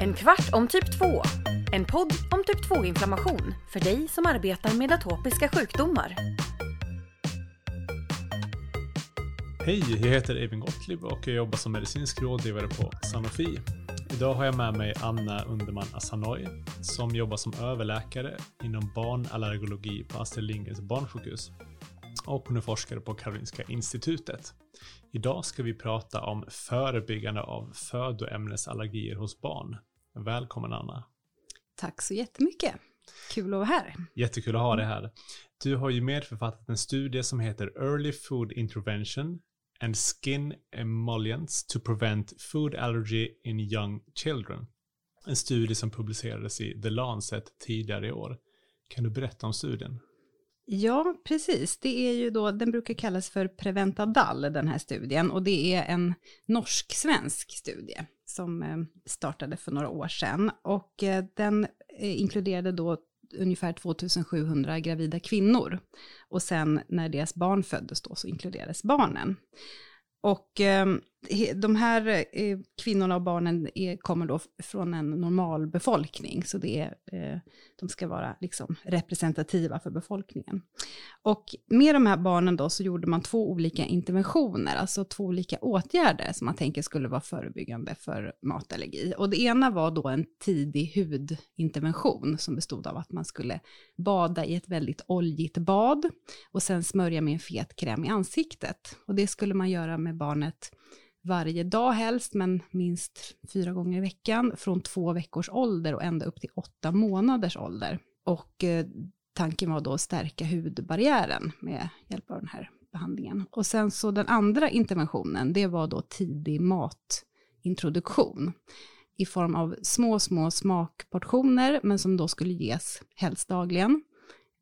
En kvart om typ 2. En podd om typ 2-inflammation för dig som arbetar med atopiska sjukdomar. Hej, jag heter Eivind Gottlieb och jag jobbar som medicinsk rådgivare på Sanofi. Idag har jag med mig Anna Underman Asanoy som jobbar som överläkare inom barnallergologi på Astrid Lindgrens barnsjukhus. Och hon är forskare på Karolinska institutet. Idag ska vi prata om förebyggande av födoämnesallergier hos barn. Välkommen Anna. Tack så jättemycket. Kul att vara här. Jättekul att ha dig här. Du har ju medförfattat en studie som heter Early Food Intervention and Skin Emollients to Prevent Food Allergy in Young Children. En studie som publicerades i The Lancet tidigare i år. Kan du berätta om studien? Ja, precis. Det är ju då, den brukar kallas för Preventadal, den här studien, och det är en norsk-svensk studie som eh, startade för några år sedan. Och eh, den eh, inkluderade då ungefär 2700 gravida kvinnor. Och sen när deras barn föddes då så inkluderades barnen. Och ehm, de här eh, kvinnorna och barnen är, kommer då från en normal befolkning, så det är, eh, de ska vara liksom representativa för befolkningen. Och med de här barnen då så gjorde man två olika interventioner, alltså två olika åtgärder som man tänker skulle vara förebyggande för matallergi. Och det ena var då en tidig hudintervention som bestod av att man skulle bada i ett väldigt oljigt bad och sen smörja med en fet kräm i ansiktet. Och det skulle man göra med barnet varje dag helst, men minst fyra gånger i veckan, från två veckors ålder och ända upp till åtta månaders ålder. Och eh, tanken var då att stärka hudbarriären med hjälp av den här behandlingen. Och sen så den andra interventionen, det var då tidig matintroduktion i form av små, små smakportioner, men som då skulle ges helst dagligen,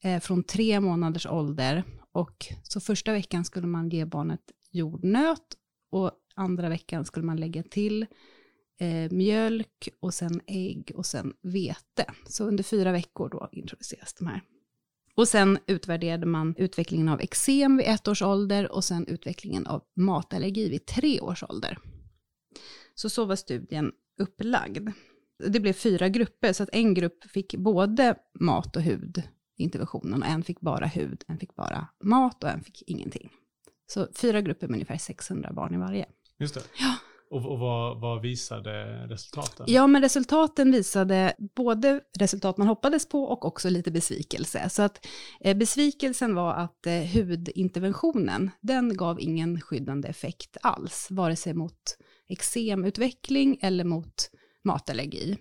eh, från tre månaders ålder. Och så första veckan skulle man ge barnet jordnöt och andra veckan skulle man lägga till eh, mjölk och sen ägg och sen vete. Så under fyra veckor då introduceras de här. Och sen utvärderade man utvecklingen av eksem vid ett års ålder och sen utvecklingen av matallergi vid tre års ålder. Så så var studien upplagd. Det blev fyra grupper, så att en grupp fick både mat och hud interventionen och en fick bara hud, en fick bara mat och en fick ingenting. Så fyra grupper med ungefär 600 barn i varje. Just det. Ja. Och, och vad, vad visade resultaten? Ja, men resultaten visade både resultat man hoppades på och också lite besvikelse. Så att eh, besvikelsen var att eh, hudinterventionen, den gav ingen skyddande effekt alls, vare sig mot eksemutveckling eller mot matallergi.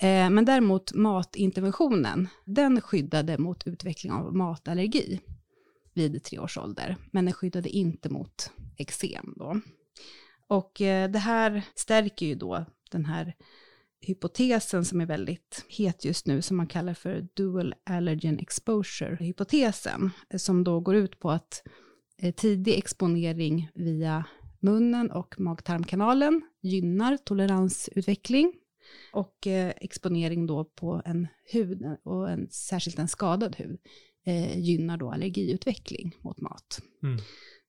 Eh, men däremot matinterventionen, den skyddade mot utveckling av matallergi vid tre års ålder, men den skyddade inte mot eksem då. Och eh, det här stärker ju då den här hypotesen som är väldigt het just nu, som man kallar för dual allergen exposure-hypotesen, som då går ut på att eh, tidig exponering via munnen och mag-tarmkanalen gynnar toleransutveckling och eh, exponering då på en hud, och en, särskilt en skadad hud, eh, gynnar då allergiutveckling mot mat. Mm.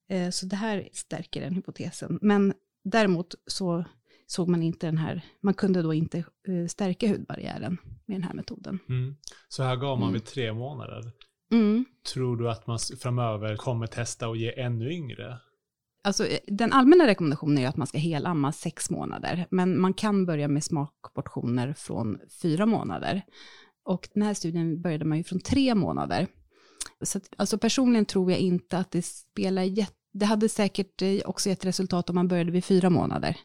Eh, så det här stärker den hypotesen. Men däremot så såg man inte den här, man kunde då inte eh, stärka hudbarriären med den här metoden. Mm. Så här gav man mm. vid tre månader. Mm. Tror du att man framöver kommer testa och ge ännu yngre? Alltså, eh, den allmänna rekommendationen är att man ska helamma sex månader, men man kan börja med smakportioner från fyra månader. Och den här studien började man ju från tre månader. Så att, alltså personligen tror jag inte att det spelar jätte... Det hade säkert eh, också gett resultat om man började vid fyra månader.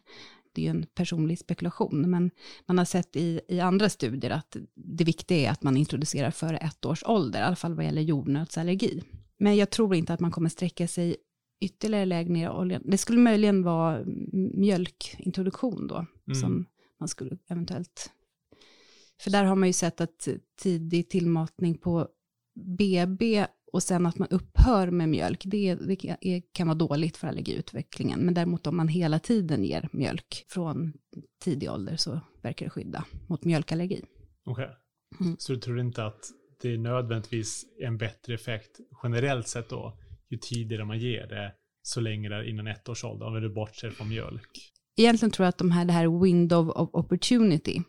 Det är ju en personlig spekulation, men man har sett i, i andra studier att det viktiga är att man introducerar före ett års ålder, i alla fall vad gäller jordnötsallergi. Men jag tror inte att man kommer sträcka sig ytterligare lägre ner oljan. Det skulle möjligen vara mjölkintroduktion då, mm. som man skulle eventuellt... För där har man ju sett att tidig tillmatning på BB och sen att man upphör med mjölk, det, det kan vara dåligt för allergiutvecklingen. Men däremot om man hela tiden ger mjölk från tidig ålder så verkar det skydda mot mjölkallergi. Okej, okay. mm. så du tror inte att det är nödvändigtvis en bättre effekt generellt sett då, ju tidigare man ger det, så länge det är innan ett års ålder, om du bortser från mjölk? egentligen tror jag att de här, det här window of opportunity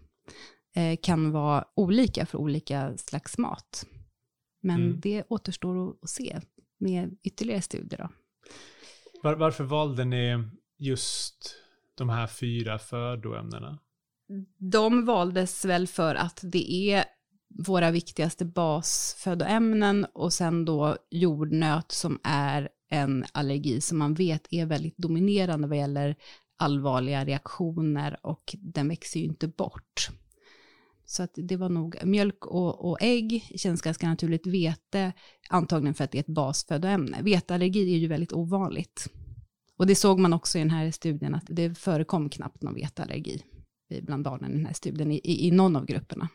eh, kan vara olika för olika slags mat. Men Mm. det återstår att, se med ytterligare studier. Då. Var, varför valde ni just de här fyra födoämnena? De valdes väl för att det är våra viktigaste basfödoämnen och sen då jordnöt som är en allergi som man vet är väldigt dominerande vad gäller allvarliga reaktioner och den växer ju inte bort. Så att det var nog mjölk och, och ägg känns ganska naturligt. Vete antagligen för att det är ett basfödoämne. Veteallergi är ju väldigt ovanligt. Och det såg man också i den här studien att det förekom knappt någon veteallergi bland barnen i den här studien i, i, någon av grupperna.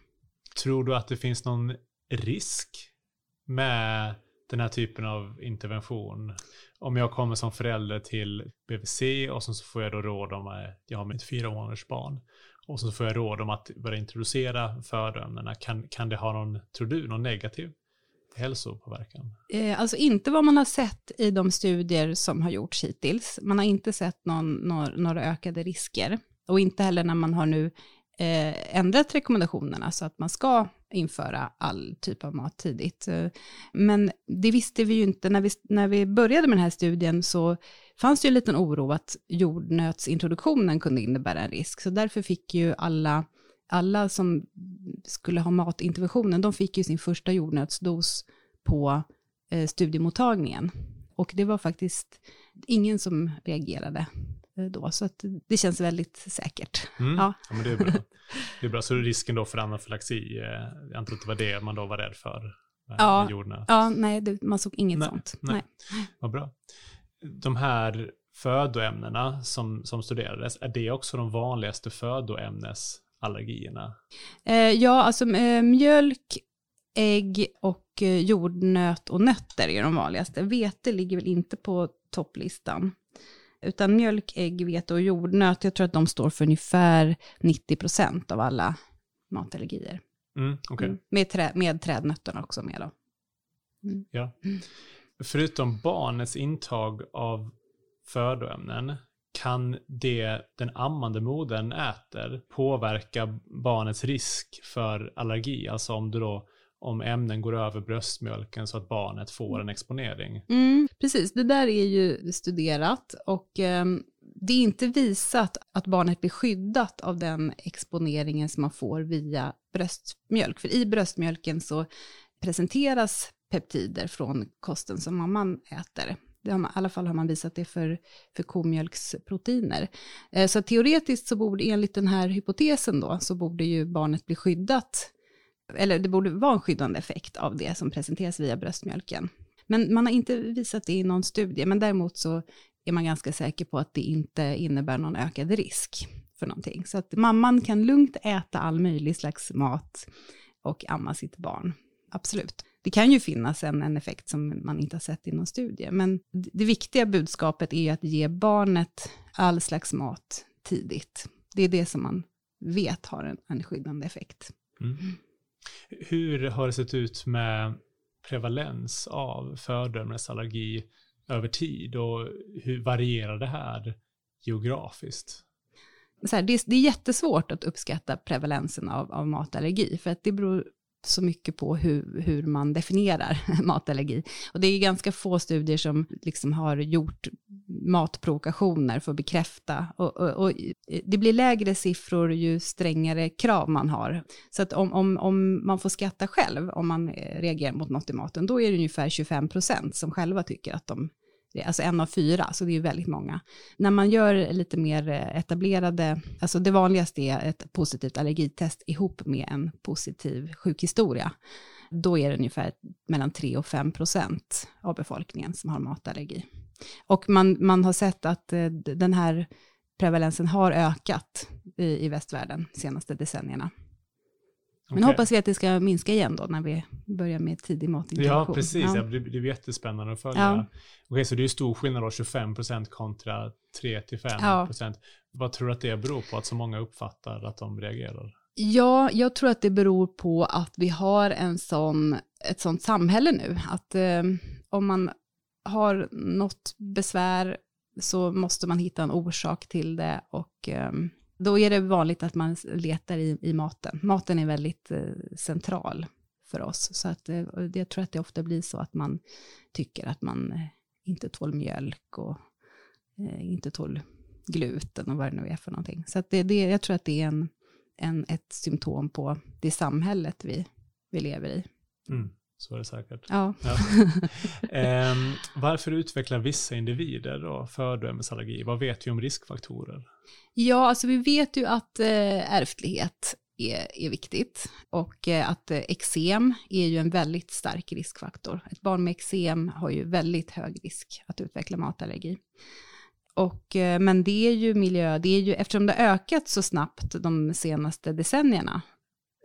Tror du att det finns någon risk med den här typen av intervention? Om jag kommer som förälder till BVC och så får jag då råd om att jag har mitt fyra månaders barn och så får jag råd om att börja introducera födoämnena. Kan, kan det ha någon, tror du, någon negativ hälsopåverkan? Eh, alltså inte vad man har sett i de studier som har gjorts hittills. Man har inte sett någon, några, några ökade risker. Och inte heller när man har nu eh, ändrat rekommendationerna så att man ska införa all typ av mat tidigt. Eh, men det visste vi ju inte. När vi, när vi började med den här studien så fanns det ju en liten oro att jordnötsintroduktionen kunde innebära en risk. Så därför fick ju alla, alla som skulle ha matinterventionen, de fick ju sin första jordnötsdos på eh, studiemottagningen. Och det var faktiskt ingen som reagerade eh, då, så att det känns väldigt säkert. Mm. Ja. Ja. men det är bra. Det är bra. Så risken då för anafylaxi, eh, jag antar att det var det man då var rädd för med, Ja. jordnöt. Ja, nej, det, man såg inget Nej, sånt. nej. Nej. Vad bra. De här födoämnena som, som studerades, är det också de vanligaste födoämnesallergierna? Eh, ja, alltså eh, mjölk, ägg och eh, jordnöt och nötter är de vanligaste. Vete ligger väl inte på topplistan. Utan mjölk, ägg, vete och jordnöt, jag tror att de står för ungefär 90% av alla matallergier. Mm, okej. Mm. Med, trä, med trädnötterna också med då. Ja. Förutom barnets intag av födoämnen, kan det den ammande modern äter påverka barnets risk för allergi? Alltså om du då om ämnen går över bröstmjölken så att barnet får en exponering. Mm, precis, det där är ju studerat och eh, det är inte visat att barnet blir skyddat av den exponeringen som man får via bröstmjölk. För i bröstmjölken så presenteras peptider från kosten som mamman äter. Det har man, I alla fall har man visat det för, för komjölksproteiner. Eh, så teoretiskt så borde, enligt den här hypotesen då, så borde ju barnet bli skyddat, eller det borde vara en skyddande effekt av det som presenteras via bröstmjölken. Men man har inte visat det i någon studie, men däremot så är man ganska säker på att det inte innebär någon ökad risk för någonting. Så att mamman kan lugnt äta all möjlig slags mat och amma sitt barn. Absolut. Det kan ju finnas en, en effekt som man inte har sett i någon studie, men det, viktiga budskapet är ju att ge barnet all slags mat tidigt. Det är det som man vet har en, en skyddande effekt. Mm. Hur har det sett ut med prevalens av födoämnesallergi över tid och hur varierar det här geografiskt? Här, det, är, det är jättesvårt att uppskatta prevalensen av, av matallergi, för att det beror så mycket på hur, hur man definierar matallergi. Och det är ganska få studier som liksom har gjort matprovokationer för att bekräfta. Och, och, och det blir lägre siffror ju strängare krav man har. Så att om, om, om man får skatta själv, om man eh, reagerar mot något i maten, då är det ungefär 25 procent som själva tycker att de Alltså en av fyra, så det är ju väldigt många. När man gör lite mer eh, etablerade, alltså det vanligaste är ett positivt allergitest ihop med en positiv sjukhistoria. Då är det ungefär mellan 3 och 5 procent av befolkningen som har matallergi. Och man, man har sett att eh, den här prevalensen har ökat i, i västvärlden de senaste decennierna. Men Okej. hoppas vi att det ska minska igen då när vi börjar med tidig matintroduktion. Ja, precis. Ja. Ja. Det, det blir jättespännande att följa. Ja. Okej, så det är stor skillnad då, 25% kontra 3-5%. Ja. Vad tror du att det beror på att så många uppfattar att de reagerar? Ja, jag tror att det beror på att vi har en sån, ett sånt samhälle nu. Att eh, om man har något besvär så måste man hitta en orsak till det och eh, då är det vanligt att man letar i, i maten. Maten är väldigt eh, central för oss, så att eh, jag tror att det ofta blir så att man tycker att man eh, inte tål mjölk och eh, inte tål gluten och vad det nu är för någonting. Så att det, det, jag tror att det är en, en, ett symptom på det samhället vi, vi lever i. Mm, så är det säkert. Ja. Ja. Ehm, varför utvecklar vissa individer då födoämnesallergi? Vad vet vi om riskfaktorer? Ja, alltså vi vet ju att eh, ärftlighet är, är viktigt och eh, att eh, eksem är ju en väldigt stark riskfaktor. Ett barn med eksem har ju väldigt hög risk att utveckla matallergi. Och, eh, men det är ju miljö, det är ju, eftersom det har ökat så snabbt de senaste decennierna, eh,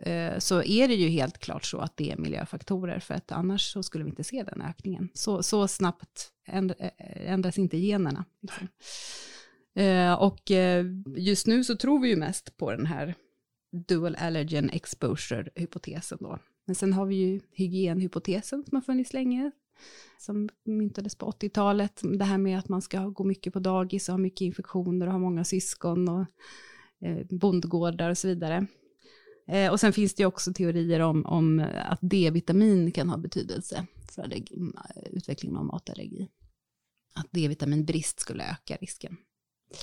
Eh, så är det ju helt klart så att det är miljöfaktorer, för att annars så skulle vi inte se den ökningen. Så, så snabbt eh, eh, ändras inte generna. Liksom. Och just nu så tror vi ju mest på den här dual allergen exposure-hypotesen då. Men sen har vi ju hygienhypotesen som har funnits länge, som myntades på 80-talet. Det här med att man ska gå mycket på dagis och ha mycket infektioner och ha många syskon och bondgårdar och så vidare. Eh, och sen finns det ju också teorier om, om att D-vitamin kan ha betydelse för allergi, utvecklingen av matallergi. Att D-vitaminbrist skulle öka risken.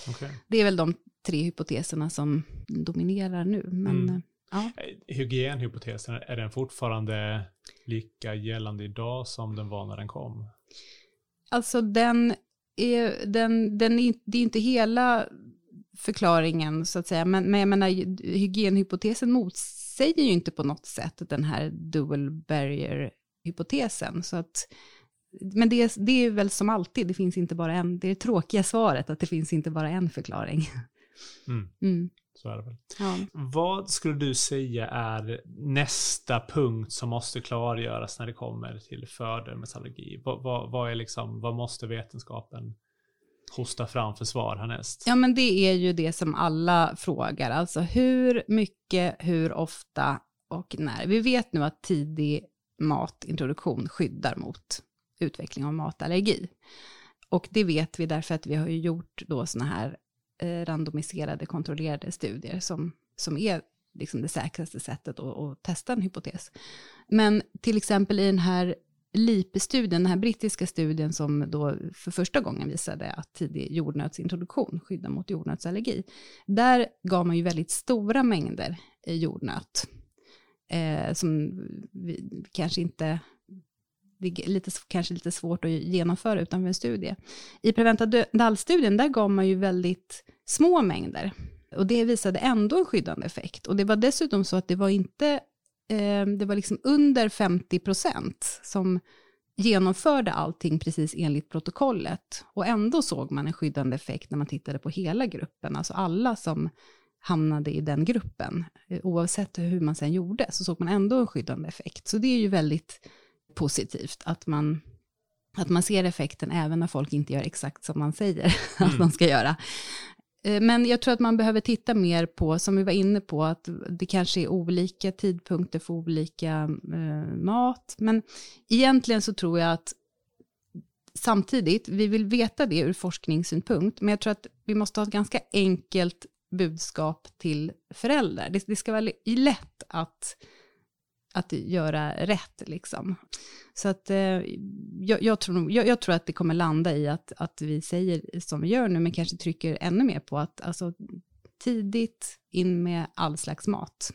Okej. Det är väl de tre hypoteserna som dominerar nu. Men Mm. eh, ja. Eh, Hygienhypotesen, är den fortfarande lika gällande idag som den var när den kom? Alltså den är, den, den är, det är inte hela förklaringen så att säga, men, men jag menar hygienhypotesen motsäger ju inte på något sätt den här dual barrier-hypotesen. Så att, men det, är- det är väl som alltid, det finns inte bara en, det är det tråkiga svaret att det finns inte bara en förklaring. Mm, Mm, så är det väl. ja. Vad skulle du säga är nästa punkt som måste klargöras när det kommer till födoämnesallergi? Vad, vad, vad, är liksom, vad måste vetenskapen hosta fram försvar härnäst? Ja, men det är ju det som alla frågar, alltså hur mycket, hur ofta och när. Vi vet nu att tidig matintroduktion skyddar mot utveckling av matallergi. Och det vet vi därför att vi har ju gjort då sådana här eh, randomiserade kontrollerade studier som, som är liksom det säkraste sättet att, att testa en hypotes. Men till exempel i den här LIPE-studien, den här brittiska studien som då för första gången visade att tidig jordnötsintroduktion skyddar mot jordnötsallergi, där gav man ju väldigt stora mängder eh, jordnöt, eh, som vi kanske inte det är lite, kanske lite svårt att genomföra utanför en studie. I Preventa Dall-studien, där gav man ju väldigt små mängder. Och det visade ändå en skyddande effekt. Och det var dessutom så att det var inte, eh, det var liksom under 50 procent som genomförde allting precis enligt protokollet. Och ändå såg man en skyddande effekt när man tittade på hela gruppen, alltså alla som hamnade i den gruppen. Eh, Oavsett hur man sen gjorde så såg man ändå en skyddande effekt. Så det är ju väldigt positivt att man, att man ser effekten även när folk inte gör exakt som man säger att Mm. de ska göra. Eh, men jag tror att man behöver titta mer på, som vi var inne på, att det kanske är olika tidpunkter för olika eh, mat. Men egentligen så tror jag att samtidigt, vi vill veta det ur forskningssynpunkt, men jag tror att vi måste ha ett ganska enkelt budskap till föräldrar. Det, det ska vara lätt att att göra rätt liksom. Så att eh, jag, jag, tror, jag, jag tror att det kommer landa i att, att vi säger som vi gör nu, men kanske trycker ännu mer på att alltså, tidigt in med all slags mat,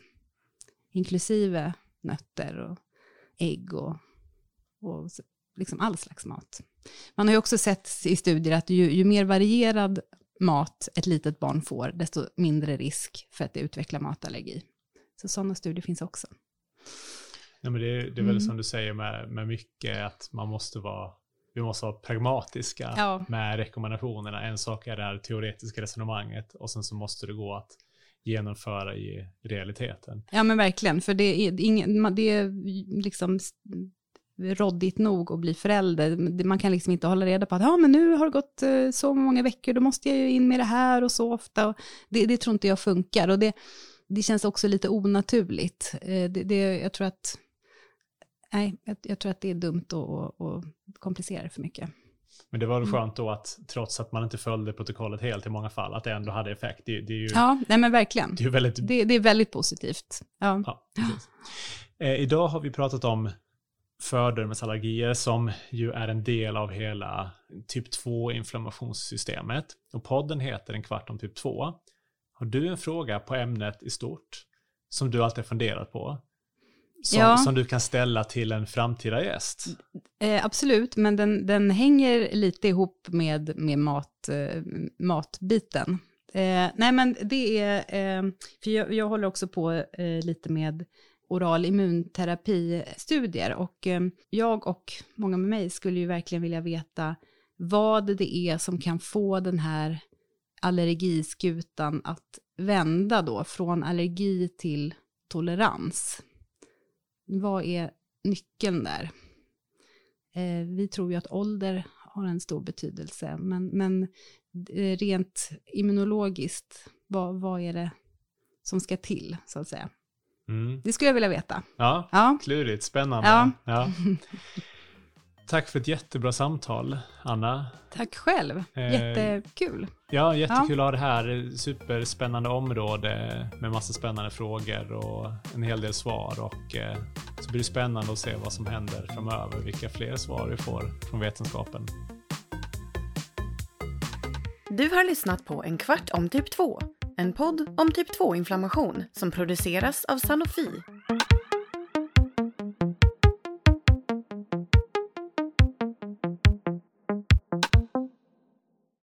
inklusive nötter och ägg och, och liksom all slags mat. Man har ju också sett i studier att ju, ju mer varierad mat ett litet barn får, desto mindre risk för att det utvecklar matallergi. Så sådana studier finns också. Nej, men det, är- det är väl Mm. som du säger med, med mycket att man måste vara, vi måste vara pragmatiska Ja. med rekommendationerna. En sak är det här teoretiska resonemanget och sen så måste det gå att genomföra i realiteten. Ja men verkligen, för det är, ingen, det är liksom råddigt nog att bli förälder. Man kan liksom inte hålla reda på att ja, men nu har det gått eh, så många veckor, då måste jag ju in med det här och så ofta. Det, det tror inte jag funkar och det, det känns också lite onaturligt. Eh, Det, det, jag tror att nej, jag, jag tror att det är dumt att, att, att komplicera det för mycket. Men det var väl Mm. skönt då att trots att man inte följde protokollet helt i många fall, att det ändå hade effekt. Det, det är ju Ja, nej men verkligen. det är väldigt... Det, det är väldigt positivt. Ja. Ja. Eh, idag har vi pratat om fördörmsallergier som ju är en del av hela typ 2-inflammationssystemet. Och podden heter En kvart om typ 2. Har du en fråga på ämnet i stort som du alltid funderat på? Som, Ja. som du kan ställa till en framtida gäst? Eh, absolut, men den, den hänger lite ihop med, med mat, eh, matbiten. Eh, nej, men det är, eh, för jag, jag håller också på eh, lite med oral immunterapistudier och eh, jag och många med mig skulle ju verkligen vilja veta vad det är som kan få den här allergiskutan att vända då från allergi till tolerans. Vad är nyckeln där? Eh, vi tror ju att ålder har en stor betydelse, men, men eh, rent immunologiskt, vad, vad är det som ska till, så att säga? Mm. Det skulle jag vilja veta. Ja, Ja, klurigt, spännande. Ja. Ja. Tack för ett jättebra samtal, Anna. tack själv. Eh, Jättekul. Ja, jättekul att ha det här. Superspännande område med massa spännande frågor och en hel del svar. Och eh, så blir det spännande att se vad som händer framöver, vilka fler svar vi får från vetenskapen. Du har lyssnat på En kvart om typ 2. En podd om typ 2-inflammation som produceras av Sanofi.